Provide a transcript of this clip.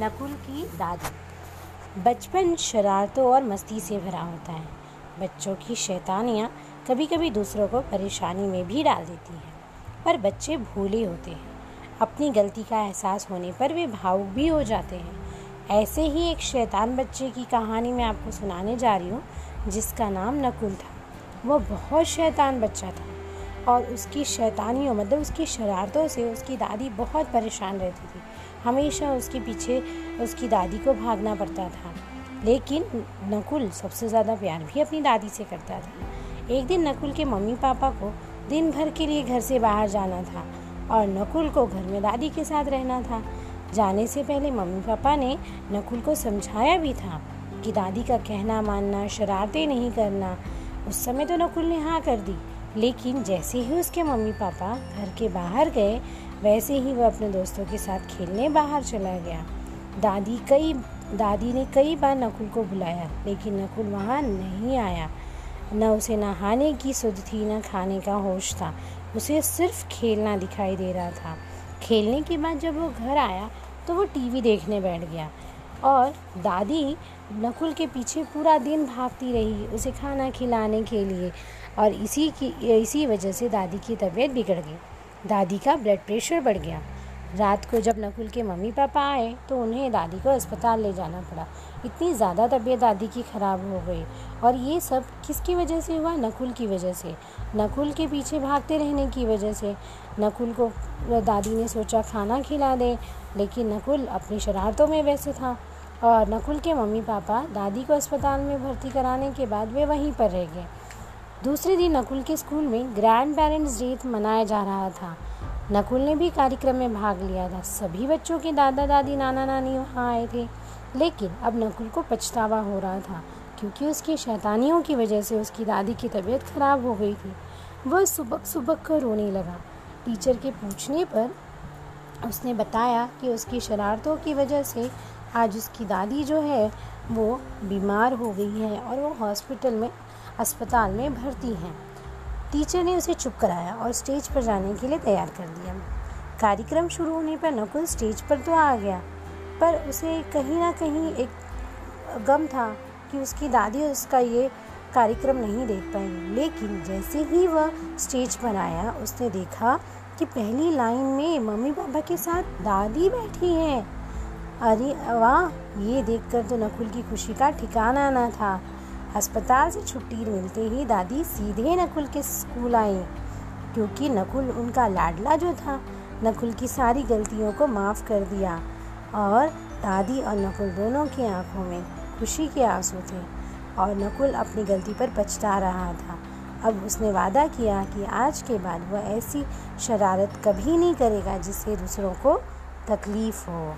नकुल की दादी। बचपन शरारतों और मस्ती से भरा होता है। बच्चों की शैतानियाँ कभी कभी दूसरों को परेशानी में भी डाल देती हैं, पर बच्चे भूले होते हैं। अपनी गलती का एहसास होने पर वे भावुक भी हो जाते हैं। ऐसे ही एक शैतान बच्चे की कहानी मैं आपको सुनाने जा रही हूँ, जिसका नाम नकुल था। वह बहुत शैतान बच्चा था और उसकी शैतानियों मतलब उसकी शरारतों से उसकी दादी बहुत परेशान रहती थी। हमेशा उसके पीछे उसकी दादी को भागना पड़ता था। लेकिन नकुल सबसे ज़्यादा प्यार भी अपनी दादी से करता था। एक दिन नकुल के मम्मी पापा को दिन भर के लिए घर से बाहर जाना था और नकुल को घर में दादी के साथ रहना था। जाने से पहले मम्मी पापा ने नकुल को समझाया भी था कि दादी का कहना मानना, शरारतें नहीं करना, उस समय तो नकुल ने हाँ कर दी। लेकिन जैसे ही उसके मम्मी पापा घर के बाहर गए वैसे ही वह अपने दोस्तों के साथ खेलने बाहर चला गया। दादी कई, दादी ने कई बार नकुल को बुलाया, लेकिन नकुल वहाँ नहीं आया। न उसे नहाने की सुध थी, न खाने का होश था। उसे सिर्फ़ खेलना दिखाई दे रहा था। खेलने के बाद जब वो घर आया तो वो टीवी देखने बैठ गया। और दादी नकुल के पीछे पूरा दिन भागती रही उसे खाना खिलाने के लिए और इसी की, इसी वजह से दादी की तबीयत बिगड़ गई। दादी का ब्लड प्रेशर बढ़ गया। रात को जब नकुल के मम्मी पापा आए तो उन्हें दादी को अस्पताल ले जाना पड़ा। इतनी ज़्यादा तबीयत दादी की ख़राब हो गई। और ये सब किसकी वजह से हुआ? नकुल की वजह से। नकुल के पीछे भागते रहने की वजह से। नकुल को दादी ने सोचा खाना खिला दे, लेकिन नकुल अपनी शरारतों में वैसे था। और नकुल के मम्मी पापा दादी को अस्पताल में भर्ती कराने के बाद वे वहीं पर रह गए। दूसरे दिन नकुल के स्कूल में ग्रैंड पेरेंट्स डे मनाया जा रहा था। नकुल ने भी कार्यक्रम में भाग लिया था। सभी बच्चों के दादा, दादी, नाना, नानी वहाँ आए थे। लेकिन अब नकुल को पछतावा हो रहा था, क्योंकि उसकी शैतानियों की वजह से उसकी दादी की तबीयत खराब हो गई थी। वह सुबह सुबह कर रोने लगा। टीचर के पूछने पर उसने बताया कि उसकी शरारतों की वजह से आज उसकी दादी जो है, वो बीमार हो गई है और वो हॉस्पिटल में अस्पताल में भर्ती हैं। टीचर ने उसे चुप कराया और स्टेज पर जाने के लिए तैयार कर दिया। कार्यक्रम शुरू होने पर नकुल स्टेज पर तो आ गया, पर उसे कहीं ना कहीं एक गम था कि उसकी दादी उसका ये कार्यक्रम नहीं देख पाई। लेकिन जैसे ही वह स्टेज पर आया, उसने देखा कि पहली लाइन में मम्मी पापा के साथ दादी बैठी है। अरे वाह, ये देखकर तो नकुल की खुशी का ठिकाना ना था। अस्पताल से छुट्टी मिलते ही दादी सीधे नकुल के स्कूल आई, क्योंकि नकुल उनका लाडला जो था, नकुल की सारी गलतियों को माफ़ कर दिया और दादी और नकुल दोनों की आँखों में खुशी के आँसू थे और नकुल अपनी गलती पर पछता रहा था। अब उसने वादा किया कि आज के बाद वह ऐसी शरारत कभी नहीं करेगा जिससे दूसरों को तकलीफ़ हो।